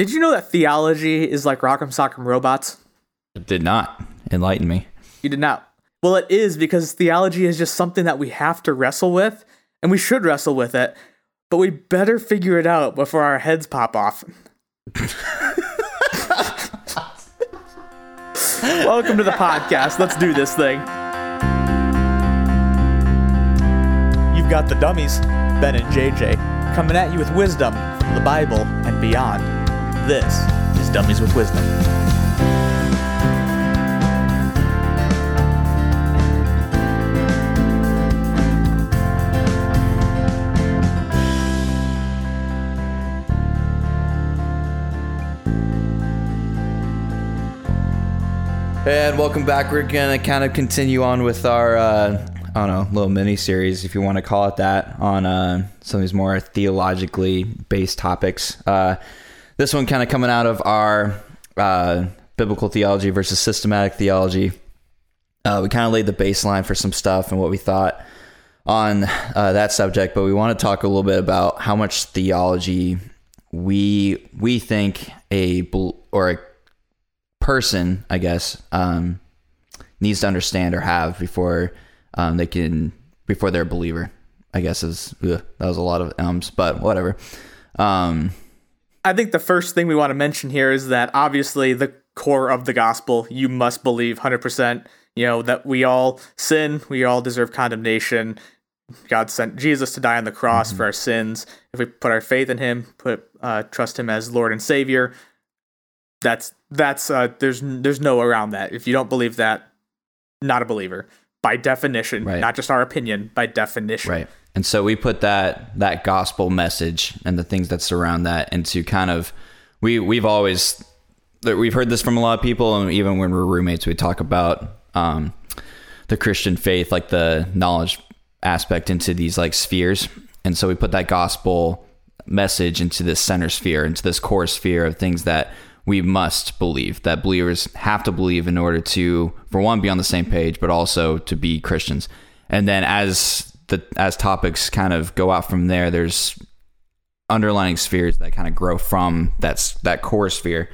Did you know that theology is like Rock'em Sock'em Robots? It did not enlighten me. You did not. Well, it is because theology is just something that we have to wrestle with, and we should wrestle with it, but we better figure it out before our heads pop off. Welcome to the podcast. Let's do this thing. You've got the dummies, Ben and JJ, coming at you with wisdom from the Bible and beyond. This is Dummies with Wisdom. And welcome back. We're gonna kind of continue on with our, uh, I don't know, little mini series, if you want to call it that, on uh, some of these more theologically based topics. Uh, this one kind of coming out of our uh, biblical theology versus systematic theology. Uh, we kind of laid the baseline for some stuff and what we thought on uh, that subject, but we want to talk a little bit about how much theology we we think a or a person, I guess, um, needs to understand or have before um, they can before they're a believer. I guess is ugh, that was a lot of ums, but whatever. Um, I think the first thing we want to mention here is that obviously the core of the gospel, you must believe 100%, you know, that we all sin, we all deserve condemnation. God sent Jesus to die on the cross Mm-hmm. for our sins. If we put our faith in him, put uh, trust him as Lord and Savior, that's that's uh, there's there's no around that. If you don't believe that, not a believer by definition, Right. not just our opinion, by definition. Right. And so we put that that gospel message and the things that surround that into kind of we we've always we've heard this from a lot of people and even when we're roommates we talk about um the Christian faith like the knowledge aspect into these like spheres. And so we put that gospel message into this center sphere, into this core sphere of things that we must believe, that believers have to believe in order to, for one, be on the same page, but also to be Christians. And then as the as topics kind of go out from there, there's underlying spheres that kind of grow from that's that core sphere.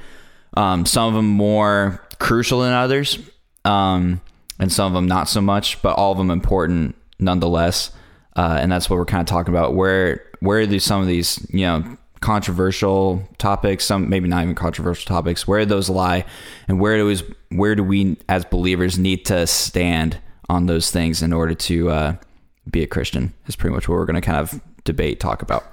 Um, some of them more crucial than others, um, and some of them not so much, but all of them important nonetheless. Uh, and that's what we're kind of talking about. Where where do some of these you know controversial topics, some maybe not even controversial topics, where do those lie, and where do we, where do we as believers need to stand on those things in order to uh, be a Christian? Is pretty much what we're going to kind of debate, talk about.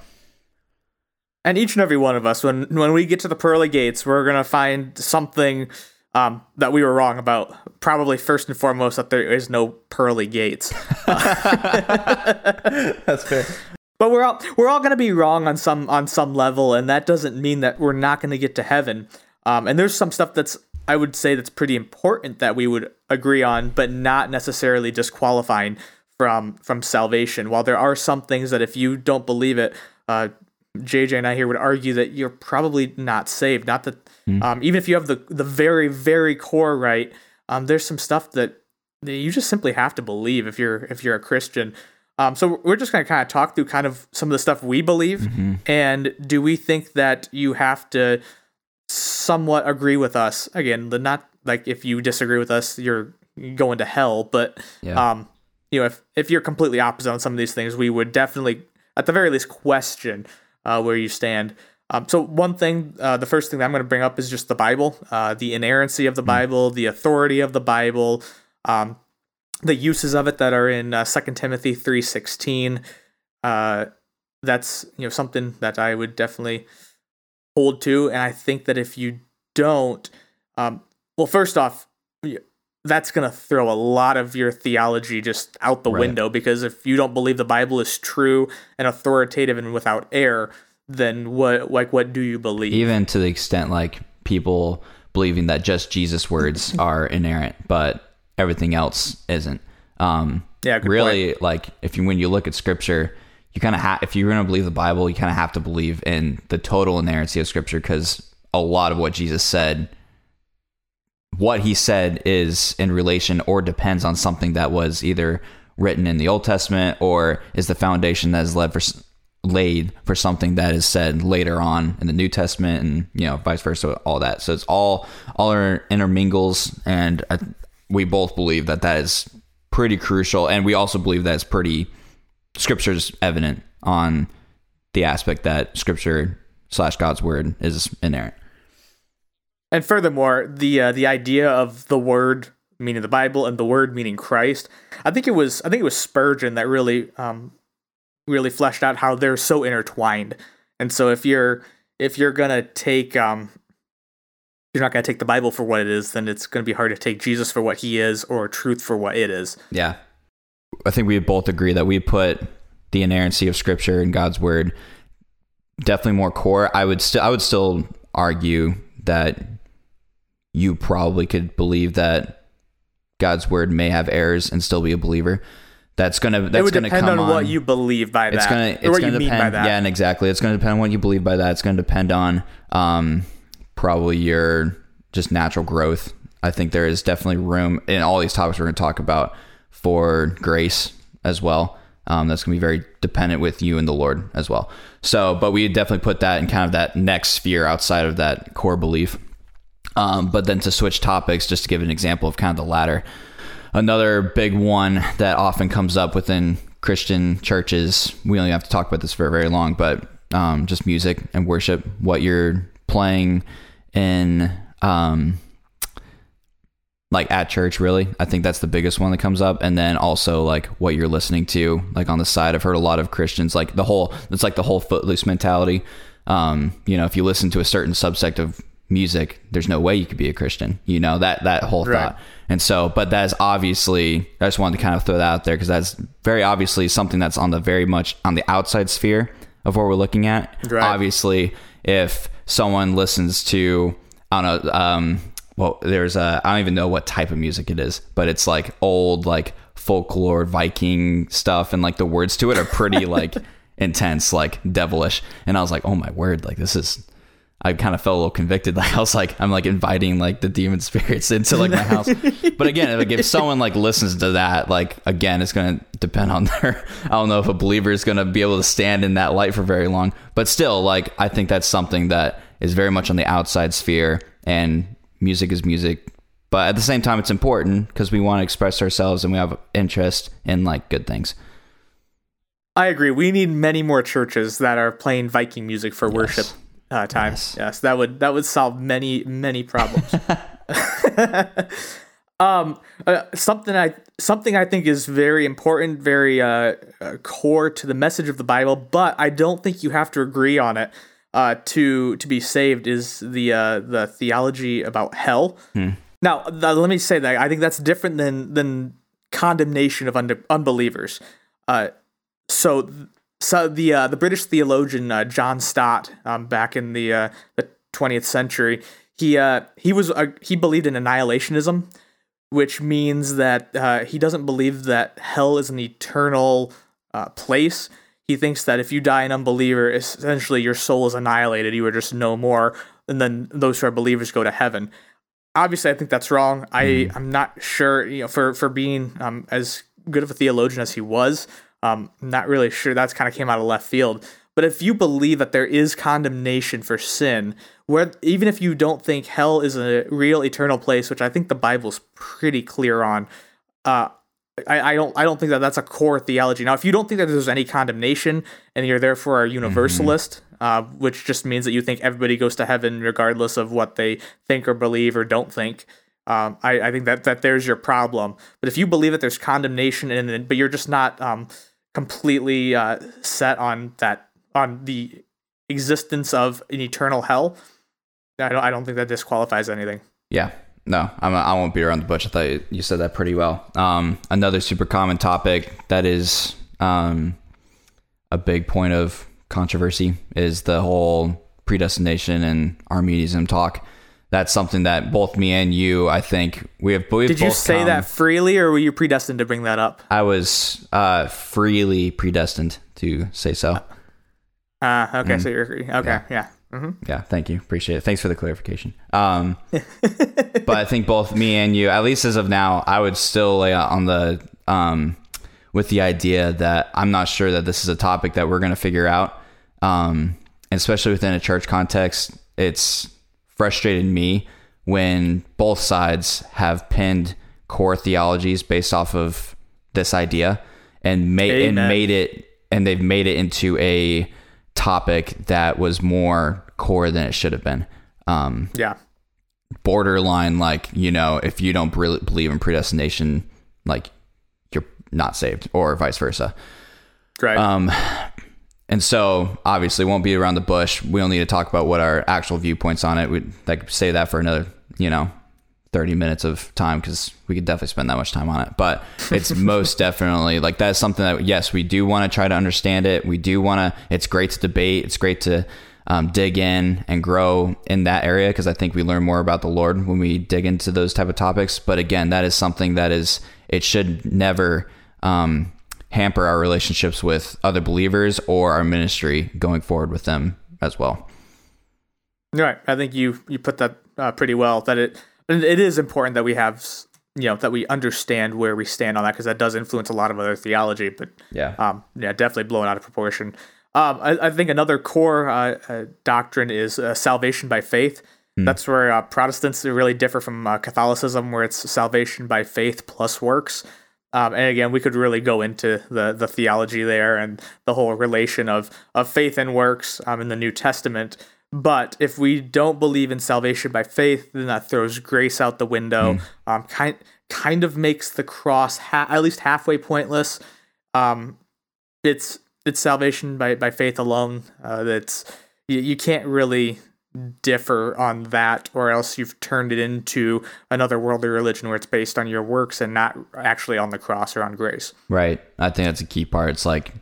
And each and every one of us, when when we get to the pearly gates, we're gonna find something um, that we were wrong about. Probably first and foremost that there is no pearly gates. That's fair. But we're all we're all gonna be wrong on some on some level, and that doesn't mean that we're not gonna get to heaven. Um, and there's some stuff that's I would say that's pretty important that we would agree on, but not necessarily disqualifying from from salvation. While there are some things that if you don't believe it, uh, JJ and I here would argue that you're probably not saved. Not that um, even if you have the the very very core right, um, there's some stuff that you just simply have to believe if you're if you're a Christian. Um, so we're just gonna kind of talk through kind of some of the stuff we believe, and do we think that you have to somewhat agree with us? Again, the not like if you disagree with us, you're going to hell, but Yeah. um, you know, if if you're completely opposite on some of these things, we would definitely, at the very least, question uh, where you stand. Um, so one thing, uh, the first thing that I'm going to bring up is just the Bible, uh, the inerrancy of the Bible, the authority of the Bible, um, the uses of it that are in uh, 2 Timothy three sixteen. Uh, that's you know something that I would definitely hold to, and I think that if you don't, um, well, first off, that's going to throw a lot of your theology just out the Right. window because if you don't believe the Bible is true and authoritative and without error, then what like what do you believe? Even to the extent like people believing that just Jesus' words are inerrant, but everything else isn't. Um, Yeah, really, like if you when you look at Scripture, you kind of have if you're going to believe the Bible, you kind of have to believe in the total inerrancy of Scripture because a lot of what Jesus said, what he said, is in relation or depends on something that was either written in the Old Testament or is the foundation that is led for laid for something that is said later on in the New Testament and you know vice versa all that. So it's all all intermingles and I, we both believe that that is pretty crucial. And we also believe that it's pretty scripture's evident on the aspect that scripture slash God's word is inerrant and furthermore the uh, the idea of the word meaning the Bible and the word meaning Christ I think it was I think it was Spurgeon that really um, really fleshed out how they're so intertwined. And so if you're if you're gonna take um you're not gonna take the Bible for what it is, then it's gonna be hard to take Jesus for what he is or truth for what it is. Yeah. I think we both agree that we put the inerrancy of scripture and God's word definitely more core. I would still I would still argue that you probably could believe that God's word may have errors and still be a believer that's gonna that's it would gonna depend come on, on, what you believe by that. It's gonna it's what gonna you mean depend. by that. Yeah, and exactly. It's gonna depend on what you believe by that. It's gonna depend on um, probably your just natural growth. I think there is definitely room in all these topics we're gonna talk about for grace as well. Um, that's gonna be very dependent with you and the Lord as well. So, but we definitely put that in kind of that next sphere outside of that core belief. Um, but then to switch topics, just to give an example of kind of the latter another big one that often comes up within Christian churches. We only have to talk about this for very long, but um, just music and worship, what you're playing in, um, like at church, really. I think that's the biggest one that comes up. And then also like what you're listening to, like on the side. I've heard a lot of Christians, like the whole, it's like the whole footloose mentality. Um, you know, if you listen to a certain subsect of music, there's no way you could be a Christian. You know that that whole right. thought. And so, but that is obviously. I just wanted to kind of throw that out there because that's very obviously something that's on the very much on the outside sphere of what we're looking at. Right. Obviously, if someone listens to, I don't know, um, well, there's a I don't even know what type of music it is, but it's like old like folklore Viking stuff, and like the words to it are pretty like intense, like devilish. And I was like, oh my word, like this is I kind of felt a little convicted. Like I was like, I'm like inviting like the demon spirits into like my house. but again, like if someone like listens to that, like again, it's going to depend on their. I don't know if a believer is going to be able to stand in that light for very long. But still, like I think that's something that is very much on the outside sphere, and music is music. But at the same time, it's important because we want to express ourselves and we have interest in like good things. I agree. We need many more churches that are playing Viking music for yes. worship uh, time. Yes. yes, that would that would solve many many problems. um, uh, something I something I think is very important, very uh, uh, core to the message of the Bible, but I don't think you have to agree on it uh, to to be saved. Is the uh, the theology about hell? Hmm. Now, let me say that I think that's different than than condemnation of un- unbelievers. Uh, so so the uh, the British theologian uh, John Stott, um, back in the uh, the 20th century, he uh, he was uh, he believed in annihilationism, which means that uh, he doesn't believe that hell is an eternal place. He thinks that if you die an unbeliever, essentially your soul is annihilated. You are just no more, and then those who are believers go to heaven. Obviously, I think that's wrong. I mm. I'm not sure. You know, for for being um, as good of a theologian as he was, um, not really sure. That's kind of came out of left field. But if you believe that there is condemnation for sin, where even if you don't think hell is a real eternal place, which I think the Bible's pretty clear on, uh, I, I don't I don't think that that's a core theology. Now, if you don't think that there's any condemnation and you're therefore a universalist, mm-hmm. uh, which just means that you think everybody goes to heaven regardless of what they think or believe or don't think, um, I, I think that that there's your problem. But if you believe that there's condemnation and but you're just not um, completely uh, set on that on the existence of an eternal hell, I don't I don't think that disqualifies anything. Yeah. No, I'm, I won't beat around the bush. I thought you said that pretty well. Um, another super common topic that is um, a big point of controversy is the whole predestination and Arminianism talk that's something that both me and you, I think, we have. We've Did you say come, that freely, or were you predestined to bring that up? I was uh, freely predestined to say so. Uh, okay, mm. so you're okay, yeah. yeah. Mm-hmm. Yeah, thank you. Appreciate it. Thanks for the clarification. Um, but I think both me and you, at least as of now, I would still lay on the um, with the idea that I'm not sure that this is a topic that we're going to figure out. Um, especially within a church context, it's frustrated me when both sides have pinned core theologies based off of this idea and made and made it and they've made it into a topic that was more core than it should have been. Um, yeah. Borderline, like, you know, if you don't believe in predestination, like, you're not saved, or vice versa. Right. Um, and so obviously won't be around the bush. We'll need to talk about what our actual viewpoints on it. We'd like say that for another, you know, 30 minutes of time because we could definitely spend that much time on it. But it's most definitely like that's something that, yes, we do want to try to understand it. We do want to, it's great to debate. It's great to um, dig in and grow in that area because I think we learn more about the Lord when we dig into those type of topics. But again, that is something that is, it should never, um, hamper our relationships with other believers or our ministry going forward with them as well. Right. I think you you put that uh, pretty well. That it it is important that we have you know that we understand where we stand on that because that does influence a lot of other theology. But yeah, um, yeah, definitely blown out of proportion. Um, I, I think another core uh, uh, doctrine is uh, salvation by faith. Mm. That's where uh, Protestants really differ from uh, Catholicism, where it's salvation by faith plus works. Um, and again, we could really go into the the theology there and the whole relation of of faith and works um, in the New Testament. But if we don't believe in salvation by faith, then that throws grace out the window. Mm. Um, kind kind of makes the cross ha- at least halfway pointless. Um, it's it's salvation by by faith alone. Uh, that's you, you can't really differ on that, or else you've turned it into another worldly religion where it's based on your works and not actually on the cross or on grace. Right. I think that's a key part. It's like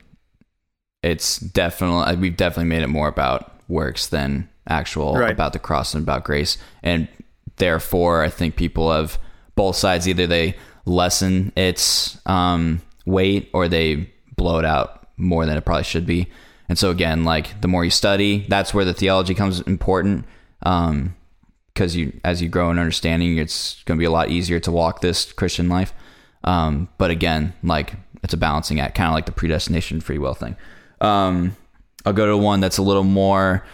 it's definitely we've definitely made it more about works than actual right. about the cross and about grace, and therefore I think people have both sides either they lessen its um, weight or they blow it out more than it probably should be. And so again, like the more you study, that's where the theology comes important. Um, because you, as you grow in understanding, it's going to be a lot easier to walk this Christian life. Um, but again, like it's a balancing act, kind of like the predestination free will thing. Um, I'll go to one that's a little more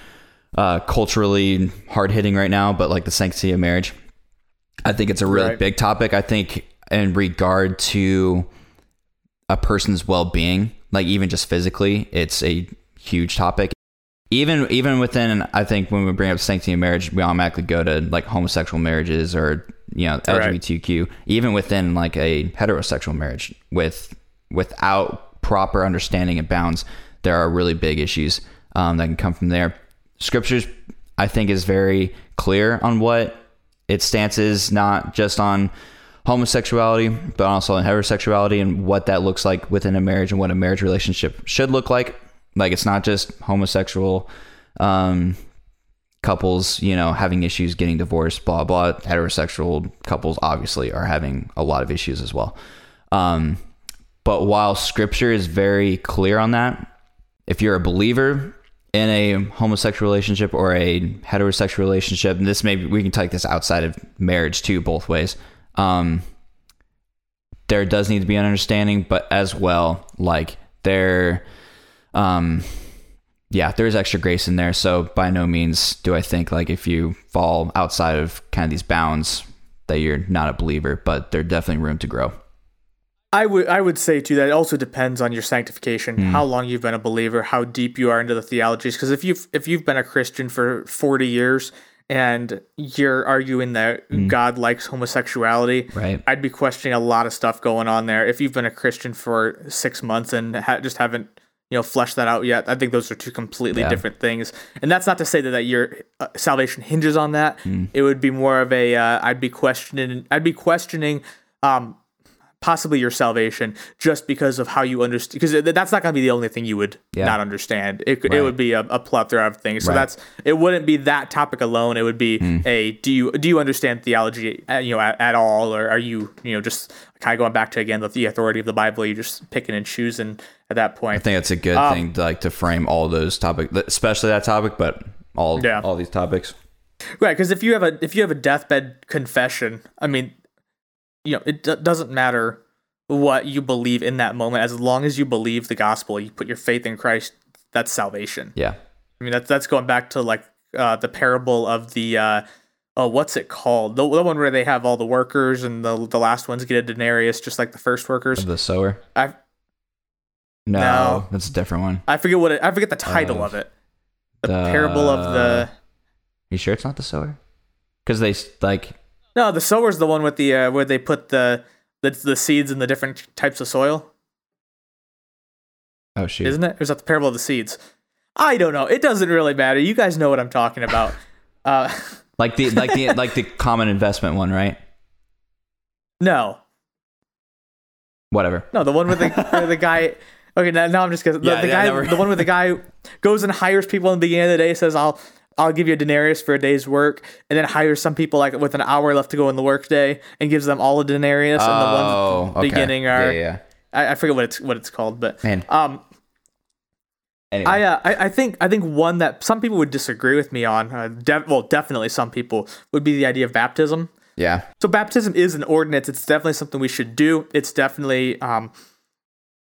uh, culturally hard hitting right now, but like the sanctity of marriage. I think it's a really right. big topic. I think in regard to a person's well being, like even just physically, it's a huge topic. Even even within, I think when we bring up sanctity of marriage, we automatically go to like homosexual marriages or you know LGBTQ. Right. Even within like a heterosexual marriage, with without proper understanding and bounds, there are really big issues um, that can come from there. Scriptures, I think, is very clear on what its stance is, not just on homosexuality, but also on heterosexuality and what that looks like within a marriage and what a marriage relationship should look like. Like it's not just homosexual um, couples, you know, having issues getting divorced, blah blah. Heterosexual couples obviously are having a lot of issues as well. Um, but while Scripture is very clear on that, if you're a believer in a homosexual relationship or a heterosexual relationship, and this maybe we can take this outside of marriage too, both ways. Um, there does need to be an understanding, but as well, like there um, yeah, there's extra grace in there. So by no means do I think like if you fall outside of kind of these bounds that you're not a believer, but there's definitely room to grow. I would I would say too that it also depends on your sanctification, mm. how long you've been a believer, how deep you are into the theologies. Because if you've if you've been a Christian for forty years and you're arguing that mm. God likes homosexuality, right. I'd be questioning a lot of stuff going on there. If you've been a Christian for six months and ha- just haven't you know flesh that out yet. I think those are two completely yeah. different things. And that's not to say that, that your uh, salvation hinges on that. Mm. It would be more of a uh, I'd be questioning I'd be questioning um, possibly your salvation just because of how you understand because that's not going to be the only thing you would yeah. not understand it, right. it would be a, a, plethora of things so right. that's it wouldn't be that topic alone it would be mm. a do you do you understand theology uh, you know at, at, all or are you you know just kind of going back to again the, the authority of the bible you're just picking and choosing at that point i think it's a good um, thing to like to frame all those topics especially that topic but all yeah. all these topics right because if you have a if you have a deathbed confession i mean you know, it d- doesn't matter what you believe in that moment. As long as you believe the gospel, you put your faith in Christ. That's salvation. Yeah. I mean, that's that's going back to like uh, the parable of the uh, oh, what's it called? The, the one where they have all the workers and the the last ones get a denarius, just like the first workers. The sower. I No, No. that's a different one. I forget what it, I forget the title Uh, of it. The, parable of the You sure it's not the sower? Because they like. No, the sower's the one with the uh, where they put the the the seeds in the different types of soil, Oh shoot. isn't it? Or is that the parable of the seeds? I don't know. It doesn't really matter. You guys know what I'm talking about. Uh, Like the like the like the common investment one, right? no, Whatever. No, the one with the the guy. Okay, now, now I'm just gonna the, Yeah, the yeah, guy, the one with the guy goes and hires people in the beginning of the day, says I'll I'll give you a denarius for a day's work, and then hires some people like with an hour left to go in the workday and gives them all a denarius, and the ones oh, at the okay. beginning are yeah, yeah. I, I forget what it's what it's called, but Man. um Anyway. I, uh, I I think I think one that some people would disagree with me on, uh, de- well definitely some people would be the idea of baptism. yeah. So baptism is an ordinance. It's definitely something we should do. It's definitely um,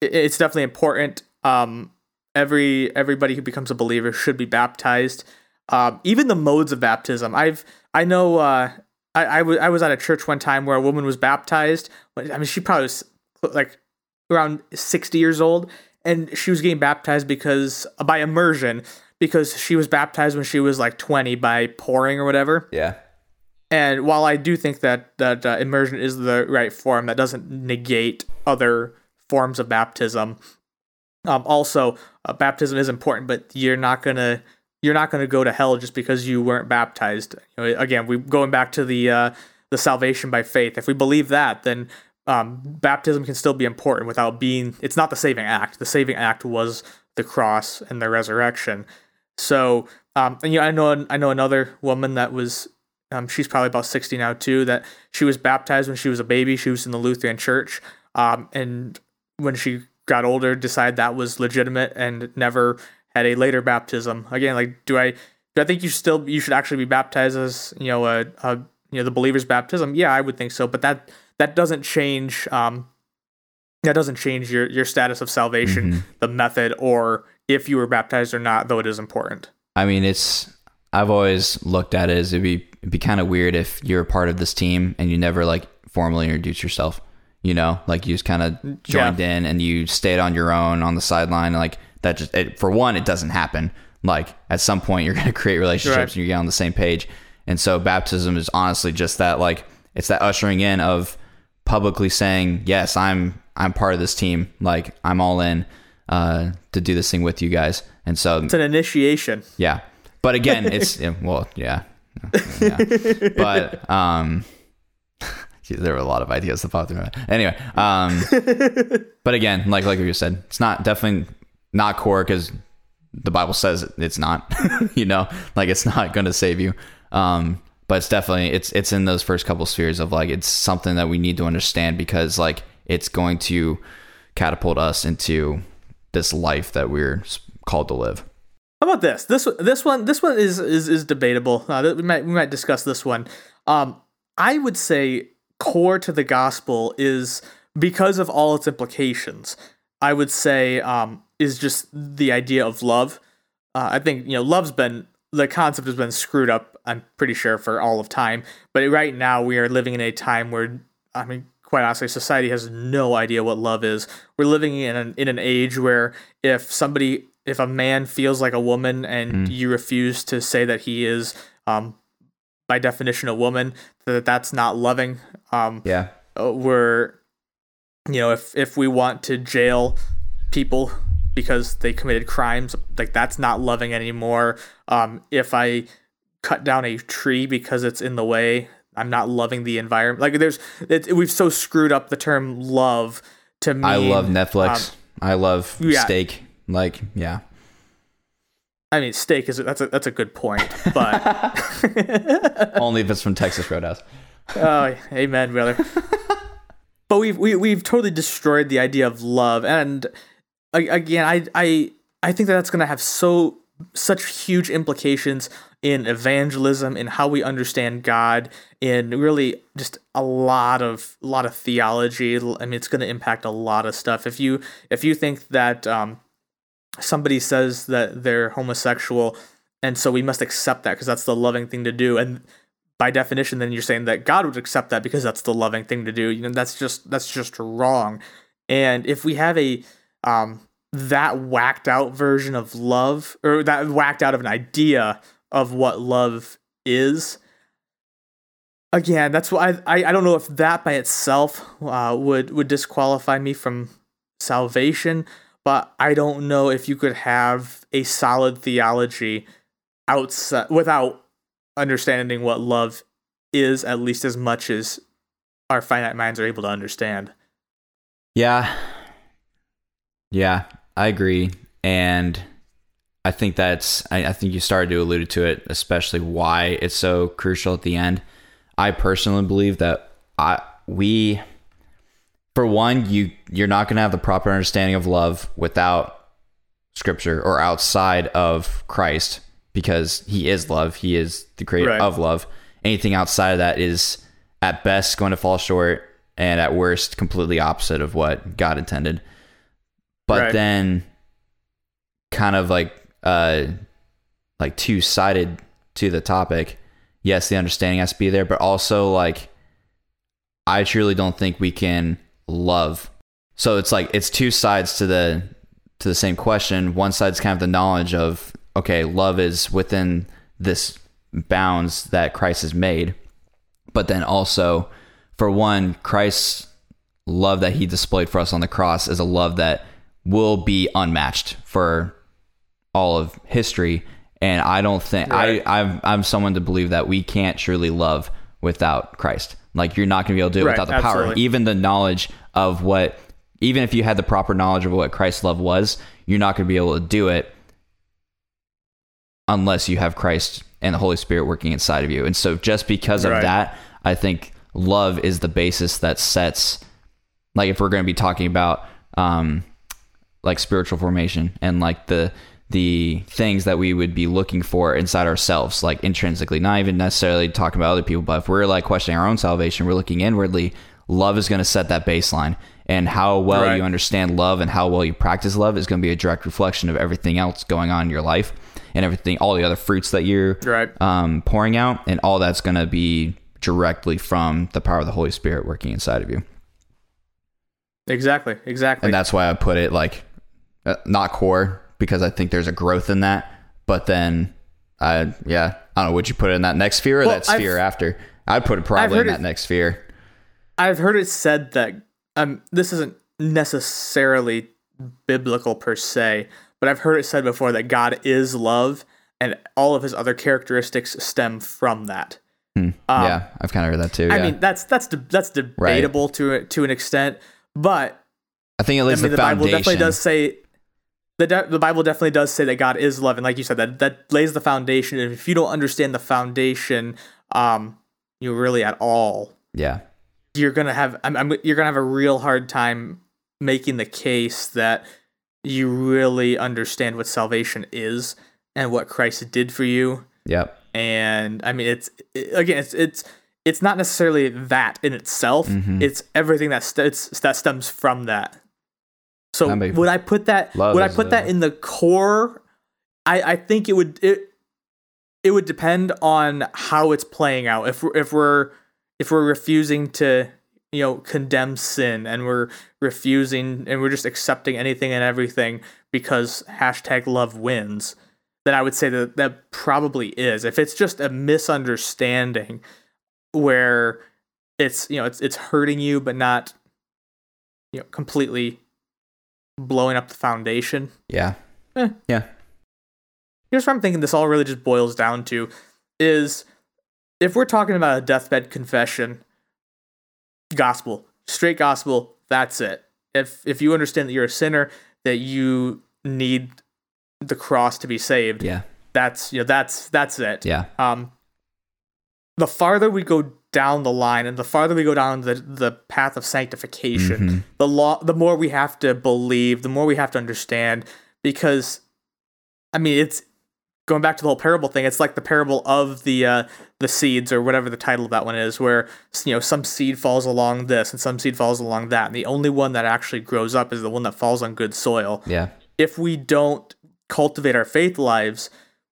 it- it's definitely important. Um, every everybody who becomes a believer should be baptized. Um, even the modes of baptism. I've I know. Uh, I I was I was at a church one time where a woman was baptized. I mean, she probably was like around sixty years old, and she was getting baptized because by immersion because she was baptized when she was like twenty by pouring or whatever. Yeah. And while I do think that that uh, immersion is the right form, that doesn't negate other forms of baptism. Um, also, uh, baptism is important, but you're not gonna you're not gonna go to hell just because you weren't baptized. You know, again, we going back to the uh, the salvation by faith. If we believe that, then um, baptism can still be important without being. It's not the saving act. The saving act was the cross and the resurrection. So, um, and, you know, I know I know another woman that was um, she's probably about 60 now too that she was baptized when she was a baby she was in the lutheran church um, and when she got older decided that was legitimate and never had a later baptism again like do i do i think you still you should actually be baptized as you know a, a you know the believer's baptism yeah i would think so but that that doesn't change um that doesn't change your your status of salvation the method or if you were baptized or not though it is important I mean, it's. I've always looked at it as it'd be it'd be kind of weird if you're a part of this team and you never like formally introduce yourself. You know, like you just kind of joined in and you stayed on your own on the sideline. Like that just it, for one, it doesn't happen. Like at some point, you're going to create relationships Right. and you get on the same page. And so baptism is honestly just that. Like it's that ushering in of publicly saying, "Yes, I'm I'm part of this team. Like I'm all in uh, to do this thing with you guys." And so it's an initiation yeah. But again, it's well, yeah. yeah. But um there were a lot of ideas that popped through. Anyway, um but again, like like you said, it's not definitely not core cuz the Bible says it's not, you know, like it's not going to save you. Um but it's definitely it's it's in those first couple spheres of like it's something that we need to understand because like it's going to catapult us into this life that we're called to live. How about this? This this one this one is is, is debatable. Uh, we might we might discuss this one. Um, I would say core to the gospel is because of all its implications. I would say um, is just the idea of love. Uh, I think you know love's been the concept has been screwed up. I'm pretty sure for all of time. But right now we are living in a time where I mean quite honestly, society has no idea what love is. We're living in an in an age where if somebody, if a man feels like a woman and you refuse to say that he is, um, by definition, a woman, that that's not loving. Um, Yeah. uh, we're, you know, if if we want to jail people because they committed crimes, like that's not loving anymore. Um, if I cut down a tree because it's in the way, I'm not loving the environment. Like there's, it, we've so screwed up the term love to mean. I love Netflix. um, I love yeah. steak. Like, yeah. I mean, steak is that's a that's a good point, but Only if it's from Texas Roadhouse. oh, amen, brother. but we've we, we've totally destroyed the idea of love, and again, I I I think that that's gonna have so such huge implications in evangelism in how we understand God in really just a lot of a lot of theology. I mean it's going to impact a lot of stuff. If you if you think that um, somebody says that they're homosexual and so we must accept that because that's the loving thing to do and by definition then you're saying that God would accept that because that's the loving thing to do you know that's just that's just wrong. And if we have a um, that whacked out version of love or that whacked out of an idea of what love is. Again that's why I, I don't know if that by itself uh, would would disqualify me from salvation but i don't know if you could have a solid theology outside without understanding what love is at least as much as our finite minds are able to understand. Yeah yeah I agree, and I think that's I, I, think you started to allude to it, especially why it's so crucial at the end. I personally believe that I we for one you you're not going to have the proper understanding of love without scripture or outside of Christ because he is love. He is the creator right. of love. Anything outside of that is at best going to fall short and at worst completely opposite of what God intended but right. then kind of like uh like two sided to the topic. Yes, the understanding has to be there, but also like I truly don't think we can love. So it's like it's two sides to the to the same question. One side's kind of the knowledge of okay, love is within this bounds that Christ has made. But then also for one, Christ's love that he displayed for us on the cross is a love that will be unmatched for all of history. And I don't think right. I I'm I'm someone to believe that we can't truly love without Christ. Like you're not going to be able to do it right, without the absolutely. power, even the knowledge of what. Even if you had the proper knowledge of what Christ's love was, you're not going to be able to do it unless you have Christ and the Holy Spirit working inside of you. And so, just because of right. that, I think love is the basis that sets. Like, if we're going to be talking about um, like spiritual formation and like the the things that we would be looking for inside ourselves, like intrinsically, not even necessarily talking about other people, but if we're like questioning our own salvation, we're looking inwardly, love is going to set that baseline. And how well right. you understand love and how well you practice love is going to be a direct reflection of everything else going on in your life and everything, all the other fruits that you're right. um, pouring out. And all that's going to be directly from the power of the Holy Spirit working inside of you. Exactly. Exactly. And that's why I put it like uh, not core because I think there's a growth in that. But then, I yeah, I don't know. Would you put it in that next sphere or well, that sphere I've, after? I'd put it probably in that it, next sphere. I've heard it said that um, this isn't necessarily biblical per se, but I've heard it said before that God is love, and all of his other characteristics stem from that. Hmm. Um, yeah, I've kind of heard that too. I mean, that's that's de- that's debatable right. to to an extent, but I think at least I mean, the, the Bible definitely does say the de- the Bible definitely does say that God is love, and like you said, that that lays the foundation. And if you don't understand the foundation, um, you really at all, yeah, you're gonna have I'm, I'm, you're gonna have a real hard time making the case that you really understand what salvation is and what Christ did for you. Yep. And I mean, it's it, again, it's it's it's not necessarily that in itself. Mm-hmm. It's everything that st- that stems from that. So would I put that would I put that in the core? I I think it would it it would depend on how it's playing out. If we're, if we're if we're refusing to you know condemn sin and we're refusing and we're just accepting anything and everything because hashtag love wins, then I would say that that probably is. If it's just a misunderstanding where it's you know it's it's hurting you but not you know completely blowing up the foundation. Yeah. Eh. Yeah. Here's what I'm thinking this all really just boils down to is if we're talking about a deathbed confession, gospel, straight gospel, that's it. If if you understand that you're a sinner, that you need the cross to be saved, yeah. That's you know, that's that's it. Yeah. Um the farther we go down the line and the farther we go down the, the path of sanctification mm-hmm. the law the more we have to believe the more we have to understand because i mean it's going back to the whole parable thing, it's like the parable of the uh, the seeds or whatever the title of that one is, where you know some seed falls along this and some seed falls along that, and the only one that actually grows up is the one that falls on good soil. Yeah. If we don't cultivate our faith lives,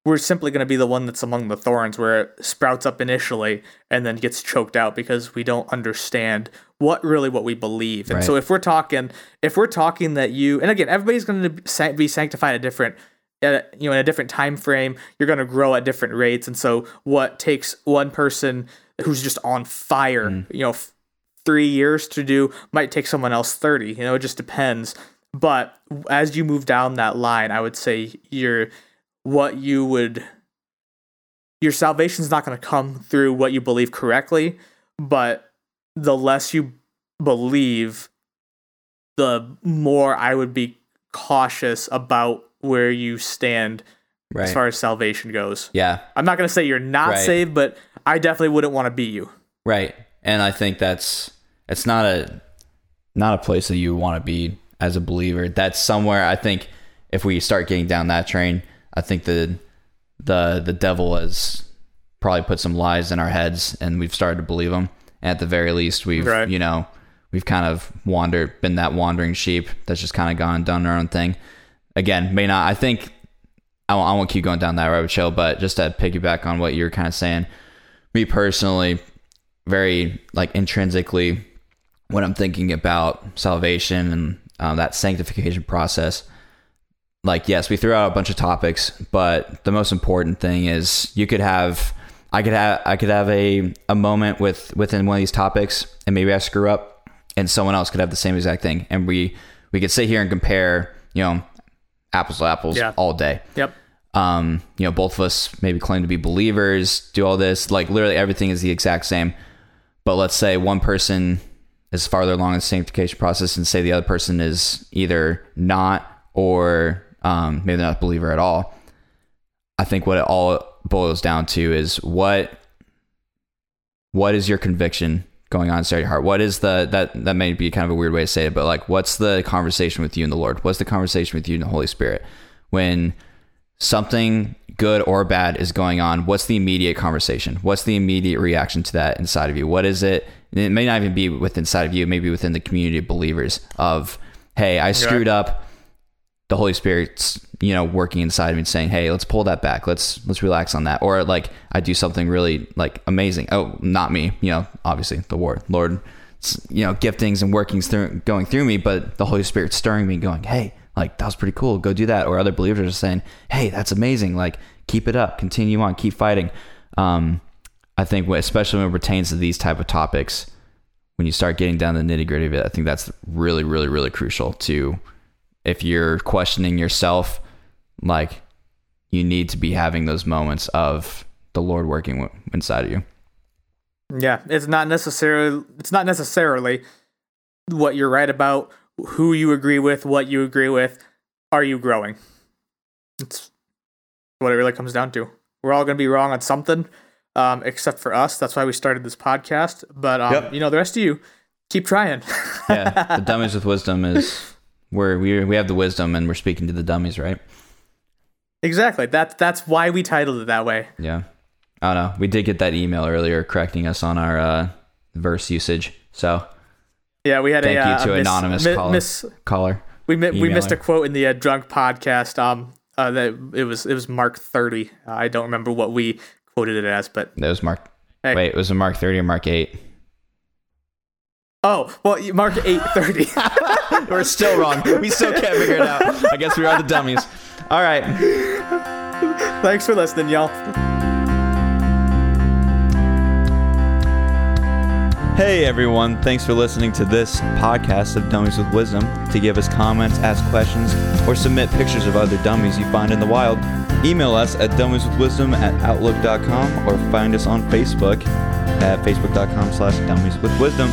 we're simply going to be the one that's among the thorns, where it sprouts up initially and then gets choked out because we don't understand what really what we believe. And Right. so if we're talking, if we're talking that you, and again, everybody's going to be sanctified at different at, you know in a different time frame you're going to grow at different rates and so what takes one person who's just on fire Mm. you know f- 3 years to do might take someone else 30 you know it just depends but as you move down that line i would say your what you would your salvation's not going to come through what you believe correctly but the less you believe the more i would be cautious about where you stand Right. as far as salvation goes. yeah. I'm not going to say you're not Right. saved, but I definitely wouldn't want to be you. Right. And I think that's it's not a not a place that you want to be as a believer. That's somewhere I think if we start getting down that train, I think the the the devil has probably put some lies in our heads and we've started to believe them. At the very least, we've Right. you know, we've kind of wandered been that wandering sheep that's just kind of gone and done our own thing. Again, may not I think I won't, I won't keep going down that rabbit trail, but just to piggyback on what you're kind of saying, me personally, very like intrinsically, when I'm thinking about salvation and um, that sanctification process, like yes, we threw out a bunch of topics, but the most important thing is you could have, I could have, I could have a a moment with within one of these topics, and maybe I screw up, and someone else could have the same exact thing, and we we could sit here and compare, you know, apples to apples Yeah. all day Yep. um, you know, both of us maybe claim to be believers, do all this, like literally everything is the exact same. But let's say one person is farther along in the sanctification process and say the other person is either not or um, maybe not a believer at all. I think what it all boils down to is what what is your conviction going on inside your heart? What is the that that may be kind of a weird way to say it, but like what's the conversation with you and the Lord? What's the conversation with you and the Holy Spirit? When something good or bad is going on, what's the immediate conversation? What's the immediate reaction to that inside of you? What is it? and It may not even be within inside of you, maybe within the community of believers of, hey, I screwed up. The Holy Spirit's, you know, working inside of me and saying, Hey, let's pull that back. Let's let's relax on that. Or like I do something really like amazing. Oh, not me, you know, obviously the Lord. Lord you know, giftings and workings through going through me, but the Holy Spirit stirring me going, Hey, like that was pretty cool. Go do that. Or other believers are saying, Hey, that's amazing. Like keep it up, continue on, keep fighting. Um, I think especially when it pertains to these type of topics, when you start getting down the nitty gritty of it, I think that's really, really, really crucial to if you're questioning yourself, like you need to be having those moments of the Lord working w- inside of you. Yeah, it's not necessarily it's not necessarily what you're right about, who you agree with, what you agree with. Are you growing? It's what it really comes down to. We're all going to be wrong on something, um, except for us. That's why we started this podcast. But um, Yep. you know, the rest of you, keep trying. Yeah, the dummies with wisdom is where we we have the wisdom and we're speaking to the dummies, right? exactly. That's that's why we titled it that way. Yeah. I don't know. We did get that email earlier correcting us on our uh, verse usage. So Yeah, we had Thank a, you uh, to a anonymous caller. caller. we mi- we missed a quote in the uh, drunk podcast. Um, uh, that it was it was Mark thirty. Uh, I don't remember what we quoted it as, but That was Mark. Hey. Wait, was it Mark 30 or Mark 8? oh well, Mark eight thirty. We're still wrong. We still can't figure it out. I guess we are the dummies. All right. Thanks for listening, y'all. Hey everyone, thanks for listening to this podcast of Dummies with Wisdom. To give us comments, ask questions, or submit pictures of other dummies you find in the wild, email us at dummieswithwisdom at outlook.com or find us on Facebook at facebook.com slash dummies with wisdom.